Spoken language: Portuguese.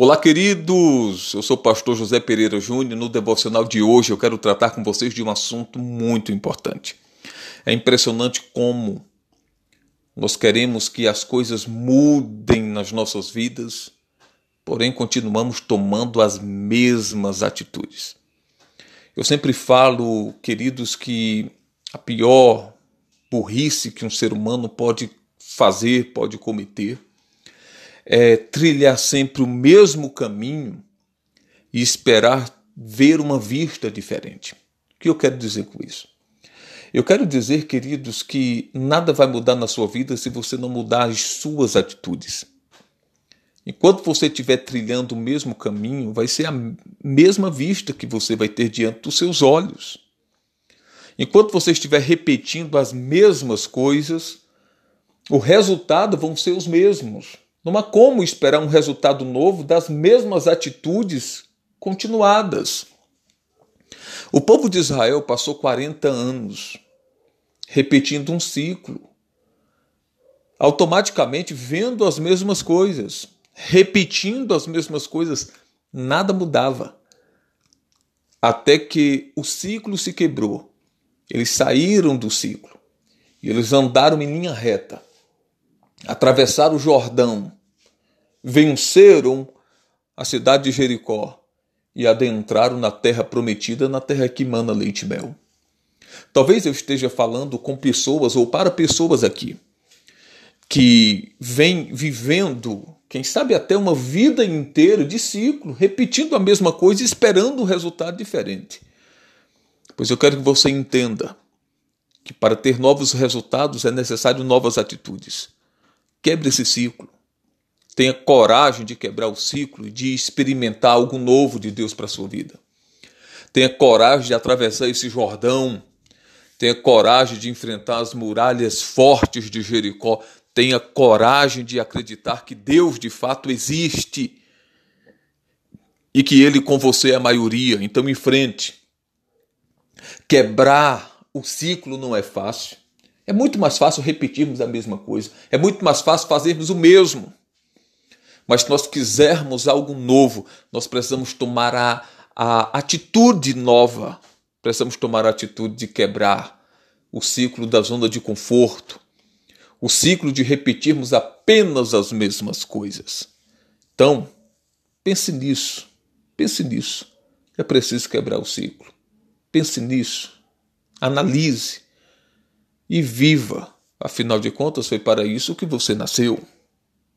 Olá, queridos! Eu sou o pastor José Pereira Júnior. No devocional de hoje eu quero tratar com vocês de um assunto muito importante. É impressionante como nós queremos que as coisas mudem nas nossas vidas, porém continuamos tomando as mesmas atitudes. Eu sempre falo, queridos, que a pior burrice que um ser humano pode fazer, pode cometer, é, trilhar sempre o mesmo caminho e esperar ver uma vista diferente. O que eu quero dizer com isso? Eu quero dizer, queridos, que nada vai mudar na sua vida se você não mudar as suas atitudes. Enquanto você estiver trilhando o mesmo caminho, vai ser a mesma vista que você vai ter diante dos seus olhos. Enquanto você estiver repetindo as mesmas coisas, o resultado vão ser os mesmos. Não há como esperar um resultado novo das mesmas atitudes continuadas. O povo de Israel passou 40 anos repetindo um ciclo, automaticamente vendo as mesmas coisas, repetindo as mesmas coisas, nada mudava. Até que o ciclo se quebrou. Eles saíram do ciclo e eles andaram em linha reta, atravessaram o Jordão, venceram a cidade de Jericó e adentraram na terra prometida, na terra que mana leite e mel. Talvez eu esteja falando com pessoas ou para pessoas aqui que vêm vivendo, quem sabe até uma vida inteira de ciclo, repetindo a mesma coisa, esperando um resultado diferente. Pois eu quero que você entenda que para ter novos resultados é necessário novas atitudes. Quebre esse ciclo. Tenha coragem de quebrar o ciclo e de experimentar algo novo de Deus para a sua vida. Tenha coragem de atravessar esse Jordão. Tenha coragem de enfrentar as muralhas fortes de Jericó. Tenha coragem de acreditar que Deus de fato existe e que Ele com você é a maioria. Então, em frente. Quebrar o ciclo não é fácil. É muito mais fácil repetirmos a mesma coisa. É muito mais fácil fazermos o mesmo. Mas se nós quisermos algo novo, nós precisamos tomar a, a atitude nova, precisamos tomar a atitude de quebrar o ciclo da zona de conforto, o ciclo de repetirmos apenas as mesmas coisas. Então, pense nisso, pense nisso. É preciso quebrar o ciclo. Pense nisso, analise e viva. Afinal de contas, foi para isso que você nasceu.